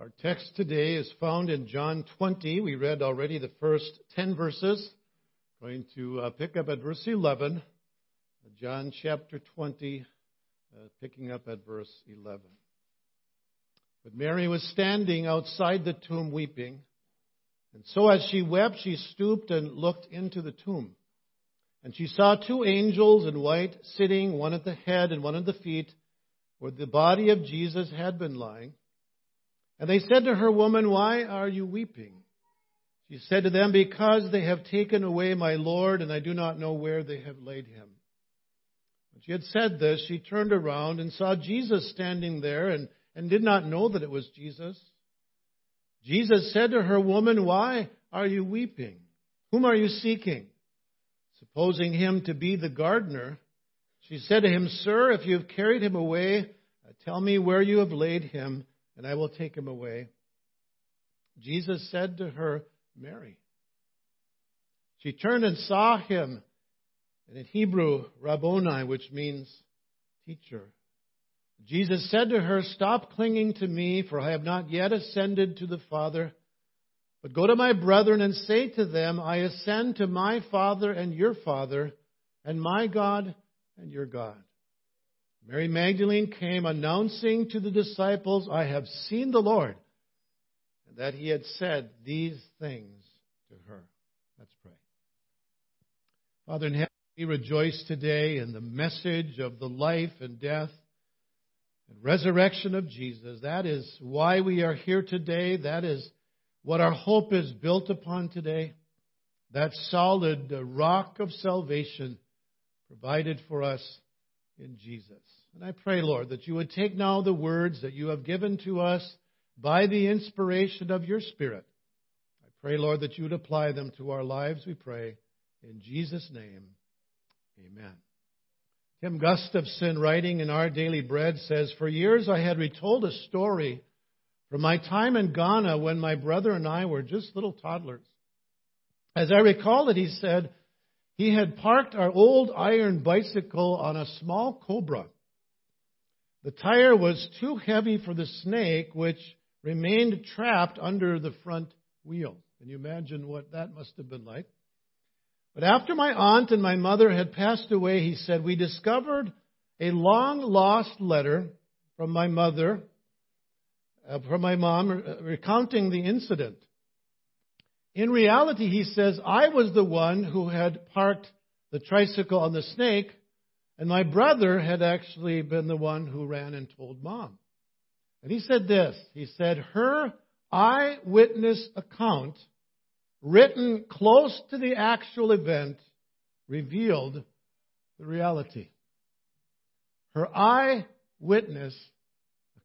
Our text today is found in John 20. We read already the first 10 verses. Going to uh, pick up at verse 11. John chapter 20, uh, picking up at verse 11. But Mary was standing outside the tomb weeping. And so as she wept, she stooped and looked into the tomb. And she saw two angels in white sitting, one at the head and one at the feet, where the body of Jesus had been lying. And they said to her, Woman, why are you weeping? She said to them, Because they have taken away my Lord, and I do not know where they have laid him. When she had said this, she turned around and saw Jesus standing there, and, and did not know that it was Jesus. Jesus said to her, Woman, why are you weeping? Whom are you seeking? Supposing him to be the gardener, she said to him, Sir, if you have carried him away, uh, tell me where you have laid him and I will take him away. Jesus said to her, Mary. She turned and saw him, and in Hebrew, Rabboni, which means teacher. Jesus said to her, Stop clinging to me, for I have not yet ascended to the Father. But go to my brethren and say to them, I ascend to my Father and your Father, and my God and your God. Mary Magdalene came announcing to the disciples, I have seen the Lord, and that he had said these things to her. Let's pray. Father in heaven, we rejoice today in the message of the life and death and resurrection of Jesus. That is why we are here today. That is what our hope is built upon today. That solid rock of salvation provided for us in Jesus. And I pray, Lord, that you would take now the words that you have given to us by the inspiration of your Spirit. I pray, Lord, that you would apply them to our lives, we pray. In Jesus' name, amen. Tim Gustafson, writing in Our Daily Bread, says, For years I had retold a story from my time in Ghana when my brother and I were just little toddlers. As I recall it, he said, he had parked our old iron bicycle on a small cobra. The tire was too heavy for the snake, which remained trapped under the front wheel. Can you imagine what that must have been like? But after my aunt and my mother had passed away, he said, we discovered a long lost letter from my mother, uh, from my mom, uh, recounting the incident. In reality, he says, I was the one who had parked the tricycle on the snake, and my brother had actually been the one who ran and told mom. And he said this He said, Her eyewitness account, written close to the actual event, revealed the reality. Her eyewitness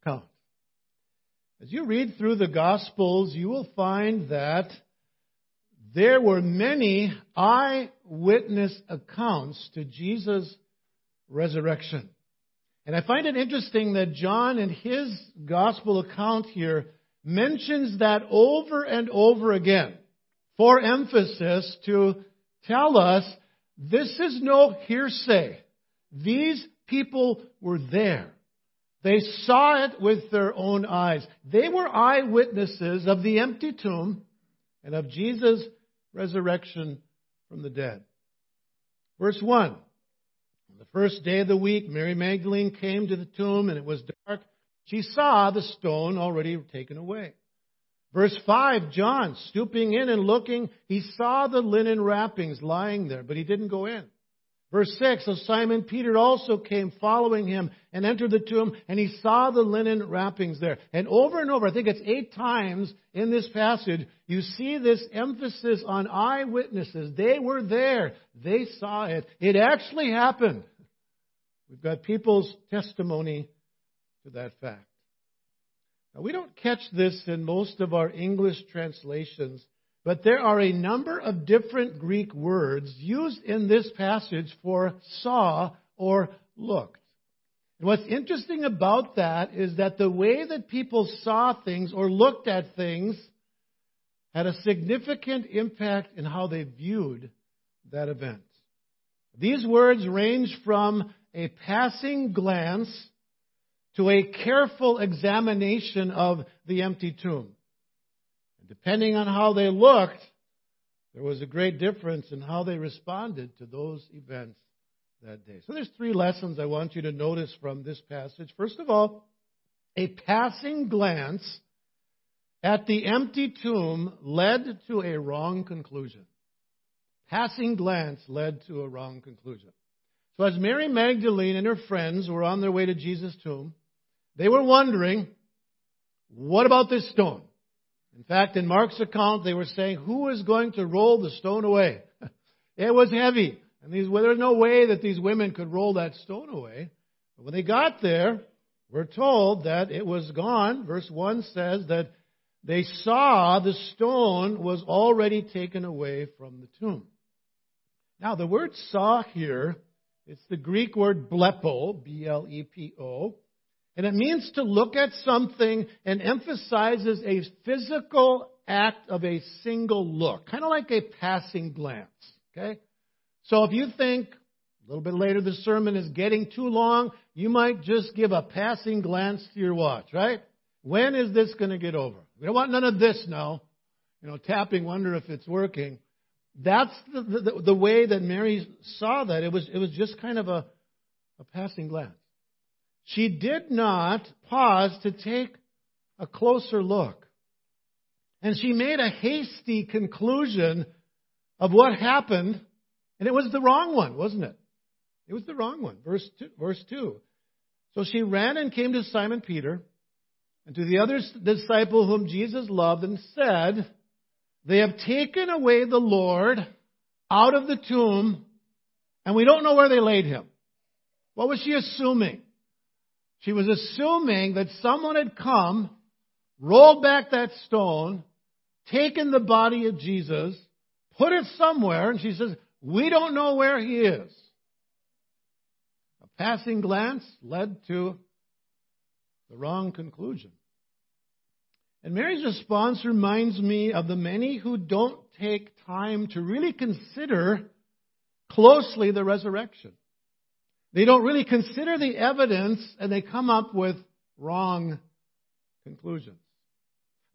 account. As you read through the Gospels, you will find that there were many eyewitness accounts to Jesus' resurrection. And I find it interesting that John, in his gospel account here, mentions that over and over again for emphasis to tell us this is no hearsay. These people were there. They saw it with their own eyes. They were eyewitnesses of the empty tomb and of Jesus' resurrection from the dead. Verse 1 the first day of the week, Mary Magdalene came to the tomb and it was dark. She saw the stone already taken away. Verse 5, John, stooping in and looking, he saw the linen wrappings lying there, but he didn't go in. Verse 6, so Simon Peter also came following him and entered the tomb, and he saw the linen wrappings there. And over and over, I think it's eight times in this passage, you see this emphasis on eyewitnesses. They were there. They saw it. It actually happened. We've got people's testimony to that fact. Now, we don't catch this in most of our English translations, but there are a number of different Greek words used in this passage for saw or looked. And what's interesting about that is that the way that people saw things or looked at things had a significant impact in how they viewed that event. These words range from a passing glance to a careful examination of the empty tomb. And depending on how they looked, there was a great difference in how they responded to those events that day. So there's three lessons I want you to notice from this passage. First of all, a passing glance at the empty tomb led to a wrong conclusion. Passing glance led to a wrong conclusion. So as Mary Magdalene and her friends were on their way to Jesus' tomb, they were wondering, what about this stone? In fact, in Mark's account, they were saying, who is going to roll the stone away? it was heavy. And these, well, there was no way that these women could roll that stone away. But when they got there, we're told that it was gone. Verse 1 says that they saw the stone was already taken away from the tomb. Now, the word saw here, it's the Greek word blepo, B-L-E-P-O, and it means to look at something and emphasizes a physical act of a single look, kind of like a passing glance. Okay? So if you think a little bit later the sermon is getting too long, you might just give a passing glance to your watch, right? When is this going to get over? We don't want none of this now. You know, tapping, wonder if it's working. That's the, the, the way that Mary saw that. It was, it was just kind of a, a passing glance. She did not pause to take a closer look. And she made a hasty conclusion of what happened, and it was the wrong one, wasn't it? It was the wrong one. Verse two, verse 2. So she ran and came to Simon Peter and to the other disciple whom Jesus loved and said, They have taken away the Lord out of the tomb, and we don't know where they laid him. What was she assuming? She was assuming that someone had come, rolled back that stone, taken the body of Jesus, put it somewhere, and she says, We don't know where he is. A passing glance led to the wrong conclusion. And Mary's response reminds me of the many who don't take time to really consider closely the resurrection. They don't really consider the evidence and they come up with wrong conclusions.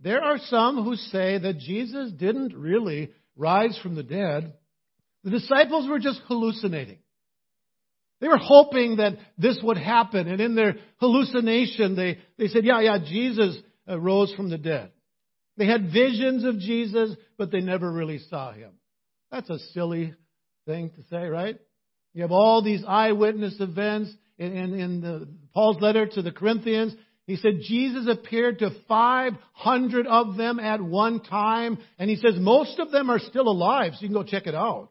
There are some who say that Jesus didn't really rise from the dead. The disciples were just hallucinating. They were hoping that this would happen, and in their hallucination, they, they said, Yeah, yeah, Jesus uh, rose from the dead. They had visions of Jesus, but they never really saw him. That's a silly thing to say, right? You have all these eyewitness events. In, in, in the, Paul's letter to the Corinthians, he said Jesus appeared to 500 of them at one time, and he says most of them are still alive, so you can go check it out.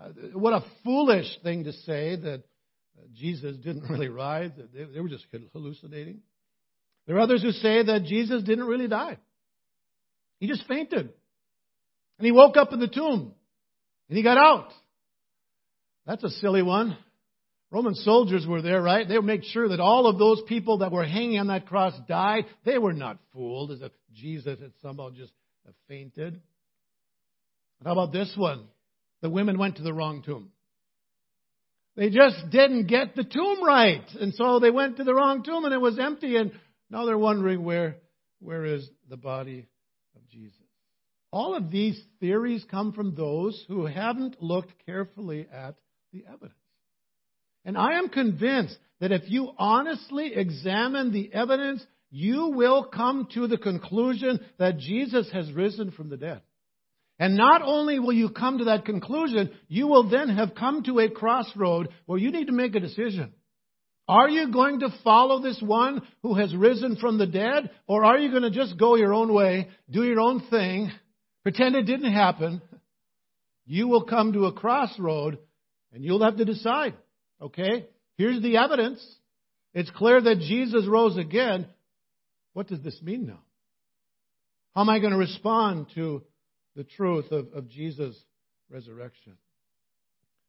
Uh, what a foolish thing to say that Jesus didn't really rise, they, they were just hallucinating. There are others who say that Jesus didn't really die. He just fainted. And he woke up in the tomb. And he got out. That's a silly one. Roman soldiers were there, right? They would make sure that all of those people that were hanging on that cross died. They were not fooled as if Jesus had somehow just fainted. How about this one? The women went to the wrong tomb. They just didn't get the tomb right. And so they went to the wrong tomb and it was empty and now they're wondering where, where is the body of Jesus. All of these theories come from those who haven't looked carefully at the evidence. And I am convinced that if you honestly examine the evidence, you will come to the conclusion that Jesus has risen from the dead. And not only will you come to that conclusion, you will then have come to a crossroad where you need to make a decision. Are you going to follow this one who has risen from the dead? Or are you going to just go your own way, do your own thing, pretend it didn't happen? You will come to a crossroad and you'll have to decide. Okay, here's the evidence. It's clear that Jesus rose again. What does this mean now? How am I going to respond to the truth of, of Jesus' resurrection.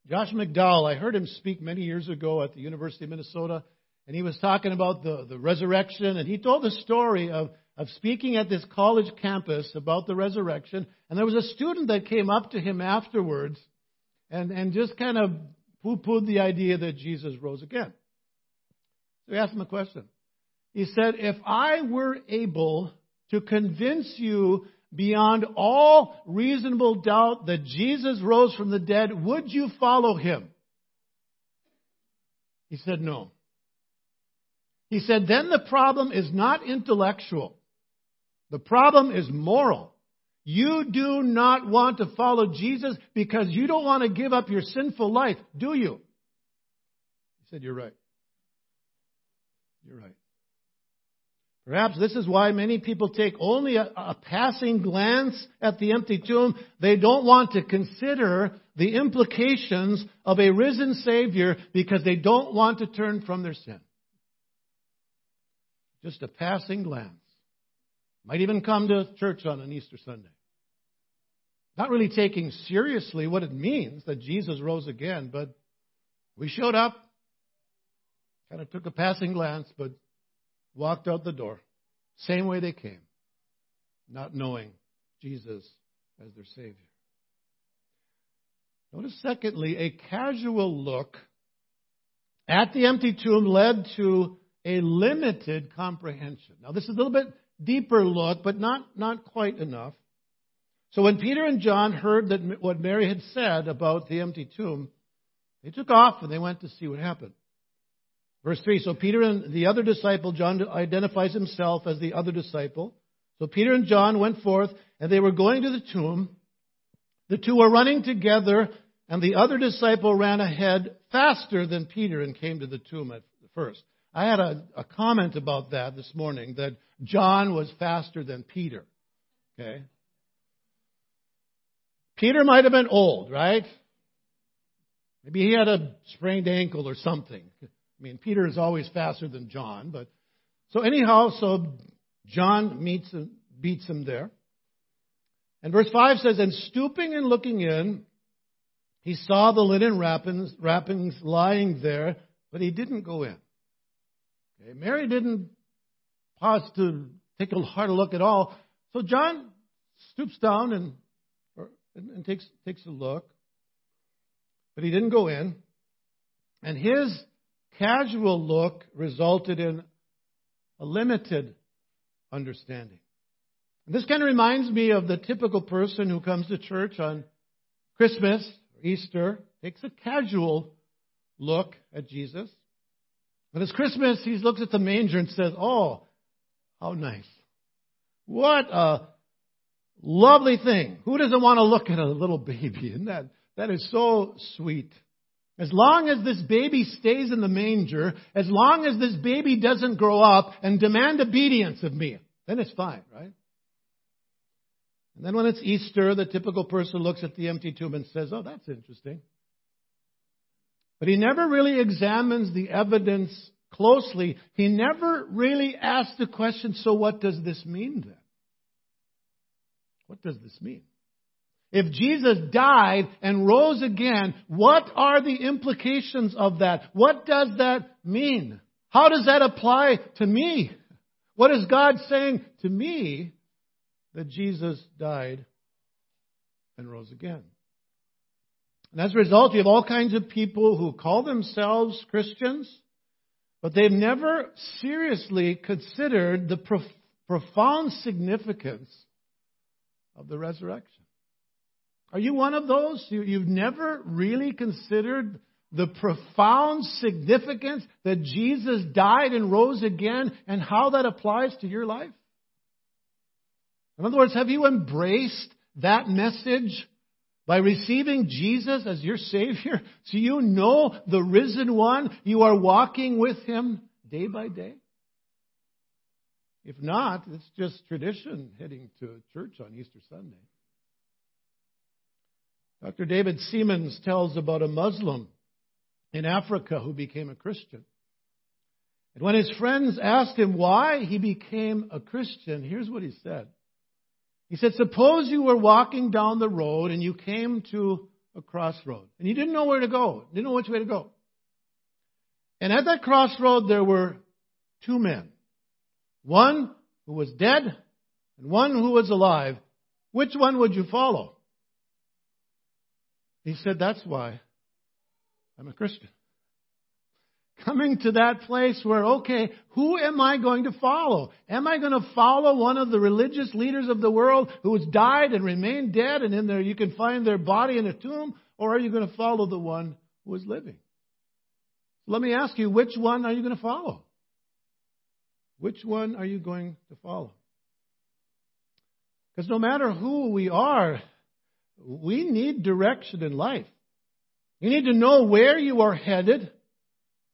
Josh McDowell, I heard him speak many years ago at the University of Minnesota, and he was talking about the, the resurrection, and he told the story of, of speaking at this college campus about the resurrection, and there was a student that came up to him afterwards and, and just kind of poo pooed the idea that Jesus rose again. So he asked him a question. He said, If I were able to convince you beyond all reasonable doubt that Jesus rose from the dead, would you follow him? He said, No. He said, Then the problem is not intellectual, the problem is moral. You do not want to follow Jesus because you don't want to give up your sinful life, do you? He said, You're right. You're right. Perhaps this is why many people take only a, a, passing glance at the empty tomb. They don't want to consider the implications of a risen Savior because they don't want to turn from their sin. Just a passing glance. Might even come to church on an Easter Sunday. Not really taking seriously what it means that Jesus rose again, but we showed up, kind of took a passing glance, but walked out the door. Same way they came, not knowing Jesus as their Savior. Notice, secondly, a casual look at the empty tomb led to a limited comprehension. Now, this is a little bit deeper look, but not, not quite enough. So when Peter and John heard that what Mary had said about the empty tomb, they took off and they went to see what happened. Verse 3 So Peter and the other disciple, John identifies himself as the other disciple. So Peter and John went forth, and they were going to the tomb. The two were running together, and the other disciple ran ahead faster than Peter and came to the tomb at first. I had a, a comment about that this morning that John was faster than Peter. Okay? Peter might have been old, right? Maybe he had a sprained ankle or something. I mean, Peter is always faster than John, but so anyhow, so John meets him, beats him there. And verse 5 says, And stooping and looking in, he saw the linen wrappings, wrappings lying there, but he didn't go in. Okay, Mary didn't pause to take a hard look at all. So John stoops down and and, and takes, takes a look. But he didn't go in. And his casual look resulted in a limited understanding. And this kind of reminds me of the typical person who comes to church on Christmas or Easter, takes a casual look at Jesus. But it's Christmas, he looks at the manger and says, Oh, how nice. What a Lovely thing. Who doesn't want to look at a little baby? And that, that is so sweet. As long as this baby stays in the manger, as long as this baby doesn't grow up and demand obedience of me, then it's fine, right? And then when it's Easter, the typical person looks at the empty tomb and says, Oh, that's interesting. But he never really examines the evidence closely. He never really asks the question, So what does this mean then? What does this mean? If Jesus died and rose again, what are the implications of that? What does that mean? How does that apply to me? What is God saying to me that Jesus died and rose again? And as a result, you have all kinds of people who call themselves Christians, but they've never seriously considered the prof- profound significance of the resurrection. Are you one of those? You, have never really considered the profound significance that Jesus died and rose again and how that applies to your life? In other words, have you embraced that message by receiving Jesus as your Savior? So you know the risen one, you are walking with Him day by day? If not, it's just tradition heading to church on Easter Sunday. Dr. David Siemens tells about a Muslim in Africa who became a Christian. And when his friends asked him why he became a Christian, here's what he said. He said, Suppose you were walking down the road and you came to a crossroad and you didn't know where to go, didn't know which way to go. And at that crossroad there were two men. One who was dead and one who was alive. Which one would you follow? He said, That's why I'm a Christian. coming to that place where, okay, who am I going to follow? Am I going to follow one of the religious leaders of the world who has died and remained dead and in there you can find their body in a tomb? Or are you going to follow the one who is living? Let me ask you, which one are you going to follow? Which one are you going to follow? Because no matter who we are, we need direction in life. You need to know where you are headed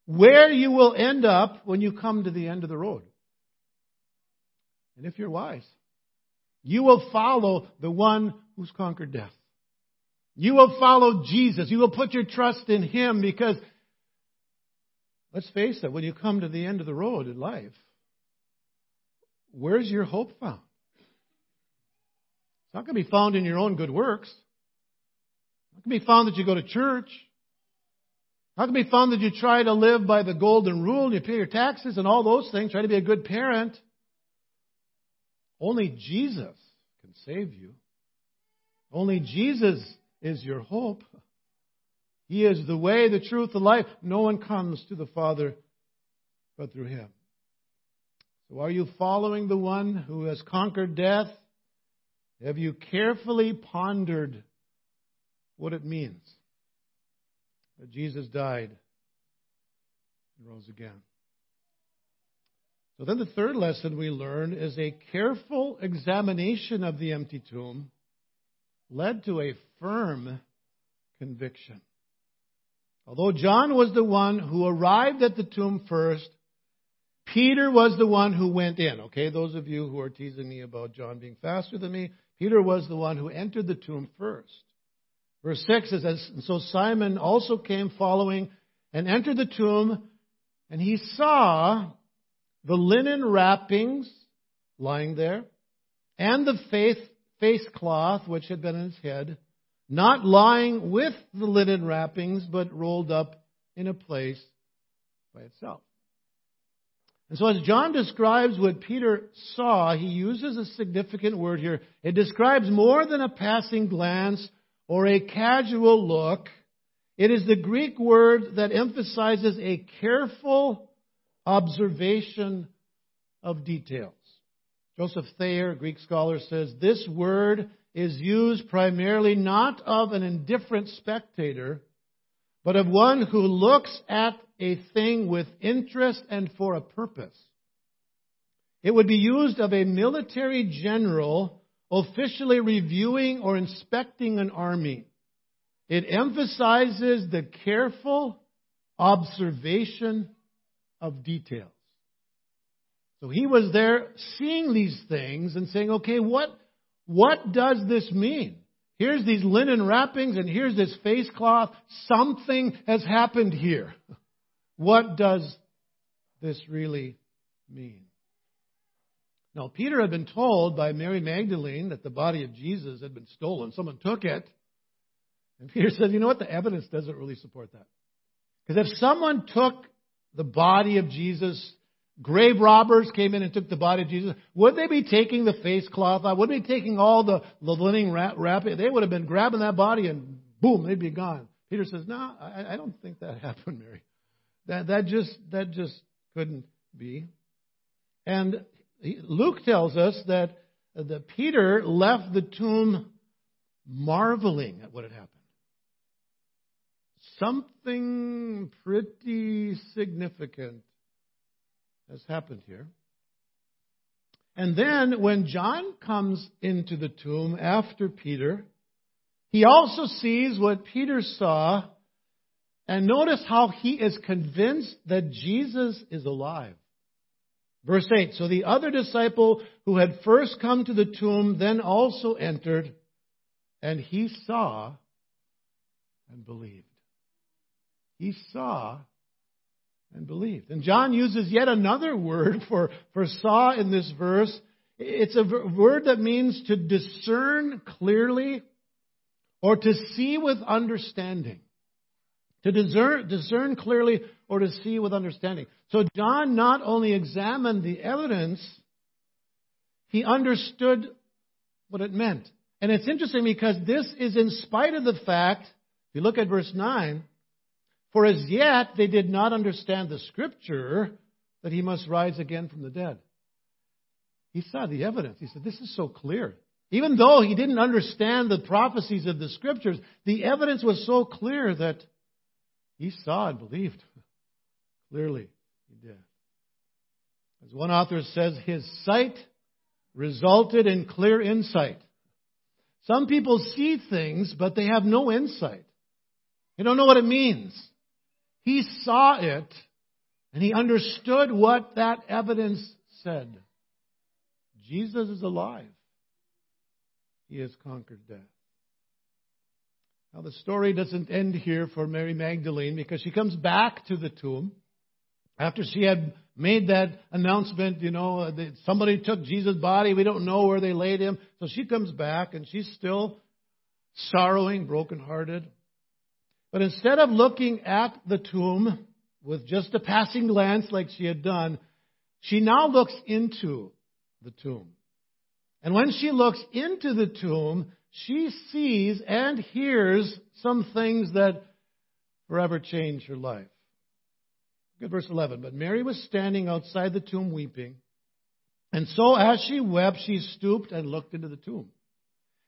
where you will end up when you come to the end of the road. And if you're wise, you will follow the one who's conquered death. You will follow Jesus. You will put your trust in Him because, let's face it, when you come to the end of the road in life, where's your hope found? It's not going to be found in your own good works. It's not going to be found that you go to church. How can it be found that you try to live by the golden rule and you pay your taxes and all those things, try to be a good parent? Only Jesus can save you. Only Jesus is your hope. He is the way, the truth, the life. No one comes to the Father but through Him. So are you following the one who has conquered death? Have you carefully pondered what it means? that Jesus died and rose again. So then the third lesson we learn is a careful examination of the empty tomb led to a firm conviction. Although John was the one who arrived at the tomb first, Peter was the one who went in. Okay, those of you who are teasing me about John being faster than me, Peter was the one who entered the tomb first. Verse 6 says, And so Simon also came following and entered the tomb, and he saw the linen wrappings lying there, and the face, face cloth which had been on his head, not lying with the linen wrappings, but rolled up in a place by itself. And so, as John describes what Peter saw, he uses a significant word here. It describes more than a passing glance or a casual look. It is the Greek word that emphasizes a careful observation of details. Joseph Thayer, Greek scholar, says this word is used primarily not of an indifferent spectator, but of one who looks at a thing with interest and for a purpose. It would be used of a military general officially reviewing or inspecting an army. It emphasizes the careful observation of details. So he was there seeing these things and saying, okay, what, what does this mean? Here's these linen wrappings and here's this face cloth. Something has happened here. What does this really mean? Now, Peter had been told by Mary Magdalene that the body of Jesus had been stolen. Someone took it. And Peter said, you know what? The evidence doesn't really support that. Because if someone took the body of Jesus, grave robbers came in and took the body of Jesus, would they be taking the face cloth out? Would they be taking all the, the linen wrapping? They would have been grabbing that body and boom, they'd be gone. Peter says, no, I, I don't think that happened, Mary. That, that just, that just couldn't be. And Luke tells us that, that Peter left the tomb marveling at what had happened. Something pretty significant has happened here. And then when John comes into the tomb after Peter, he also sees what Peter saw. And notice how he is convinced that Jesus is alive. Verse 8 So the other disciple who had first come to the tomb then also entered, and he saw and believed. He saw and believed. And John uses yet another word for, for saw in this verse. It's a word that means to discern clearly or to see with understanding. To discern, discern clearly or to see with understanding. So John not only examined the evidence, he understood what it meant. And it's interesting because this is in spite of the fact, if you look at verse 9, For as yet they did not understand the scripture that he must rise again from the dead. He saw the evidence. He said, This is so clear. Even though he didn't understand the prophecies of the scriptures, the evidence was so clear that he saw and believed. Clearly, he did. As one author says, his sight resulted in clear insight. Some people see things, but they have no insight. They don't know what it means. He saw it, and he understood what that evidence said. Jesus is alive. He has conquered death. Now, the story doesn't end here for Mary Magdalene because she comes back to the tomb after she had made that announcement, you know, uh, that somebody took Jesus' body. We don't know where they laid him. So she comes back and she's still sorrowing, brokenhearted. But instead of looking at the tomb with just a passing glance like she had done, she now looks into the tomb. And when she looks into the tomb, she sees and hears some things that forever change her life. Good verse 11. But Mary was standing outside the tomb weeping. And so as she wept, she stooped and looked into the tomb.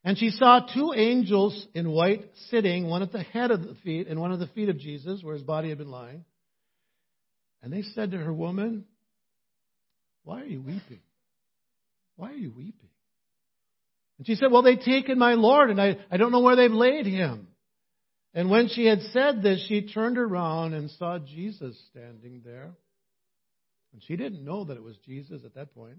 And she saw two angels in white sitting, one at the head of the feet and one at the feet of Jesus, where his body had been lying. And they said to her, Woman, why are you weeping? Why are you weeping? And she said, Well, they've taken my Lord, and I, I don't know where they've laid him. And when she had said this, she turned around and saw Jesus standing there. And she didn't know that it was Jesus at that point.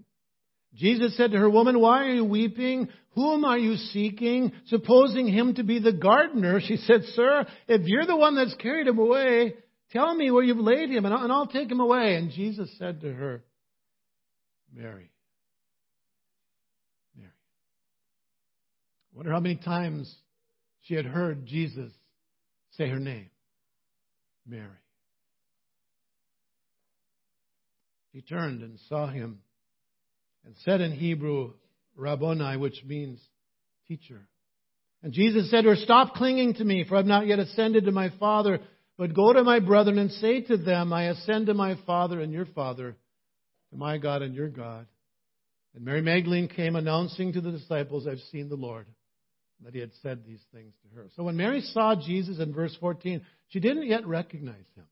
Jesus said to her, Woman, why are you weeping? Whom are you seeking? Supposing him to be the gardener, she said, Sir, if you're the one that's carried him away, tell me where you've laid him, and I'll, and I'll take him away. And Jesus said to her, Mary. Mary. Wonder how many times she had heard Jesus say her name Mary. She turned and saw him and said in Hebrew, Rabboni, which means teacher. And Jesus said to her, Stop clinging to me, for I have not yet ascended to my Father, but go to my brethren and say to them, I ascend to my Father and your Father, to my God and your God. And Mary Magdalene came announcing to the disciples, I've seen the Lord, that he had said these things to her. So when Mary saw Jesus in verse 14, she didn't yet recognize him.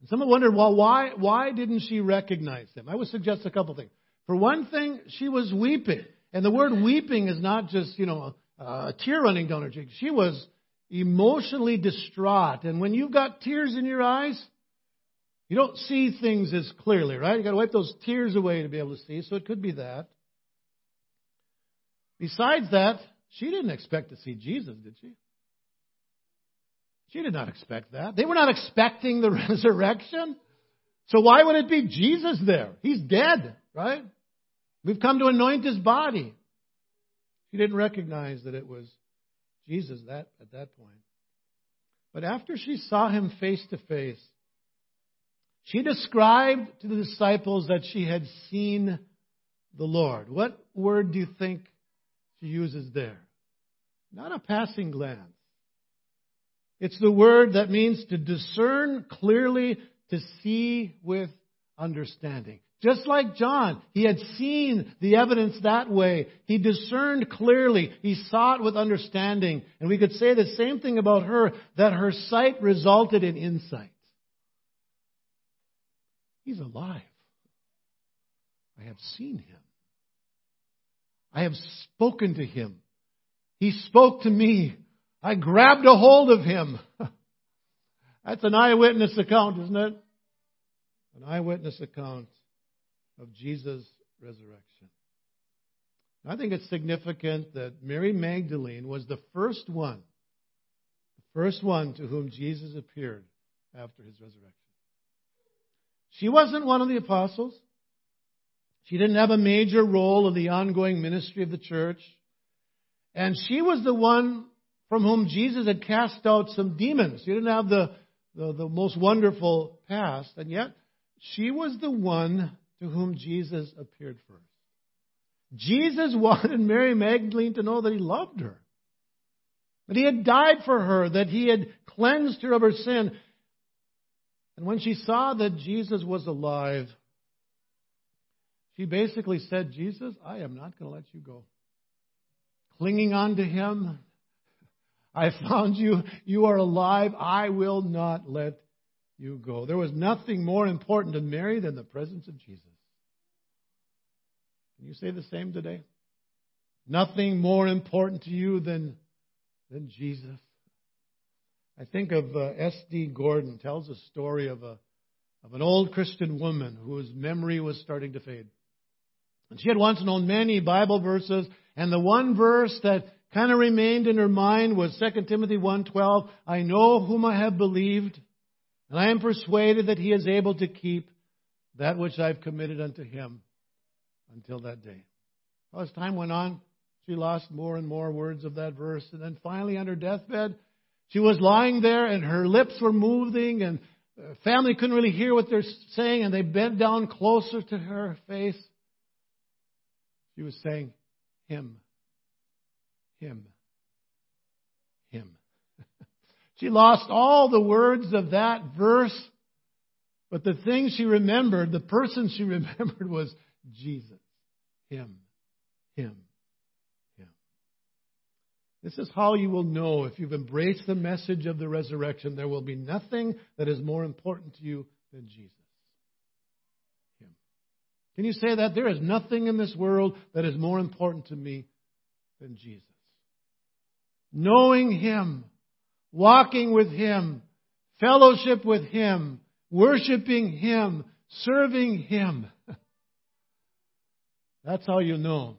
And someone wondered, well, why, why didn't she recognize him? I would suggest a couple things. For one thing, she was weeping. And the word weeping is not just, you know, a tear running down her cheek. She was emotionally distraught. And when you've got tears in your eyes, you don't see things as clearly, right? You've got to wipe those tears away to be able to see. So it could be that. Besides that, she didn't expect to see Jesus, did she? She did not expect that. They were not expecting the resurrection. So why would it be Jesus there? He's dead, right? We've come to anoint his body. She didn't recognize that it was Jesus that, at that point. But after she saw him face to face, she described to the disciples that she had seen the Lord. What word do you think she uses there? Not a passing glance. It's the word that means to discern clearly, to see with understanding. Just like John, he had seen the evidence that way. He discerned clearly. He saw it with understanding. And we could say the same thing about her, that her sight resulted in insight. He's alive. I have seen him. I have spoken to him. He spoke to me. I grabbed a hold of him. That's an eyewitness account, isn't it? An eyewitness account of Jesus' resurrection. I think it's significant that Mary Magdalene was the first one, the first one to whom Jesus appeared after his resurrection. She wasn't one of the apostles. She didn't have a major role in the ongoing ministry of the church. And she was the one from whom Jesus had cast out some demons. She didn't have the, the, the most wonderful past. And yet, she was the one to whom Jesus appeared first. Jesus wanted Mary Magdalene to know that he loved her, that he had died for her, that he had cleansed her of her sin. And when she saw that Jesus was alive, she basically said, Jesus, I am not going to let you go. Clinging on to him, I found you. You are alive. I will not let you go. There was nothing more important to Mary than the presence of Jesus. Can you say the same today? Nothing more important to you than, than Jesus. I think of uh, S.D. Gordon tells a story of a of an old Christian woman whose memory was starting to fade. And she had once known many Bible verses, and the one verse that kind of remained in her mind was 2 Timothy 1:12, I know whom I have believed, and I am persuaded that he is able to keep that which I've committed unto him until that day. Well, as time went on, she lost more and more words of that verse, and then finally on her deathbed, she was lying there and her lips were moving and uh, family couldn't really hear what they're saying and they bent down closer to her face. She was saying, Him, Him, Him. she lost all the words of that verse, but the thing she remembered, the person she remembered was Jesus. Him, Him. This is how you will know if you've embraced the message of the resurrection. There will be nothing that is more important to you than Jesus. Can you say that? There is nothing in this world that is more important to me than Jesus. Knowing Him, walking with Him, fellowship with Him, worshiping Him, serving Him. That's how you know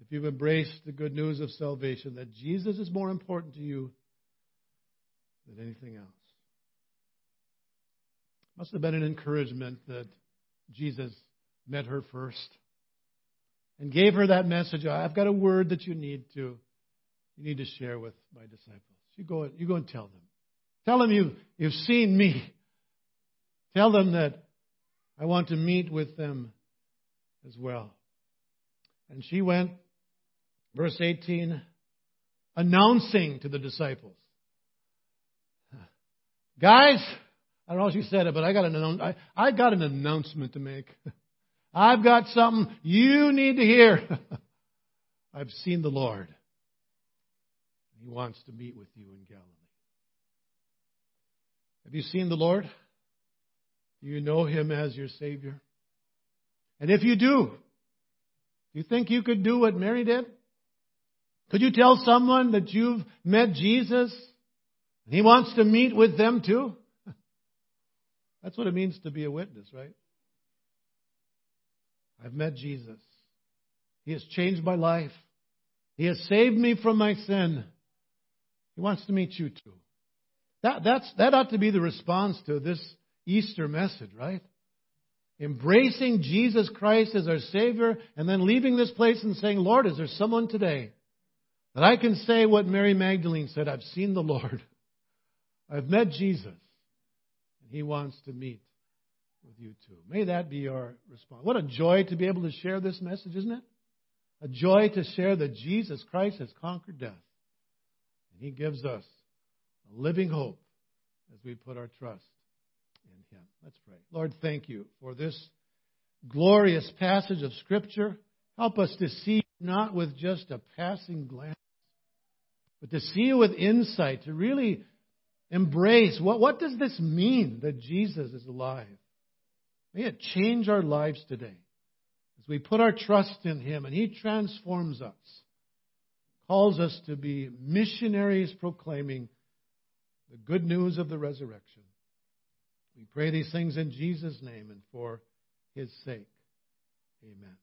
if you've embraced the good news of salvation, that Jesus is more important to you than anything else. Must have been an encouragement that Jesus met her first and gave her that message. I've got a word that you need to you need to share with my disciples. You go you go and tell them. Tell them you you've seen me. Tell them that I want to meet with them as well. And she went Verse 18, announcing to the disciples. Guys, I don't know if you said it, but I got an, I, I got an announcement to make. I've got something you need to hear. I've seen the Lord. He wants to meet with you in Galilee. Have you seen the Lord? Do you know Him as your Savior? And if you do, do you think you could do what Mary did? Could you tell someone that you've met Jesus and he wants to meet with them too? That's what it means to be a witness, right? I've met Jesus. He has changed my life. He has saved me from my sin. He wants to meet you too. That, that's, that ought to be the response to this Easter message, right? Embracing Jesus Christ as our Savior and then leaving this place and saying, Lord, is there someone today that I can say what Mary Magdalene said I've seen the Lord. I've met Jesus. And He wants to meet with you too. May that be our response. What a joy to be able to share this message, isn't it? A joy to share that Jesus Christ has conquered death. And He gives us a living hope as we put our trust in Him. Let's pray. Lord, thank you for this glorious passage of Scripture. Help us to see not with just a passing glance, but to see with insight, to really embrace what, what does this mean that Jesus is alive? May it change our lives today as we put our trust in Him and He transforms us, calls us to be missionaries proclaiming the good news of the resurrection. We pray these things in Jesus' name and for His sake. Amen.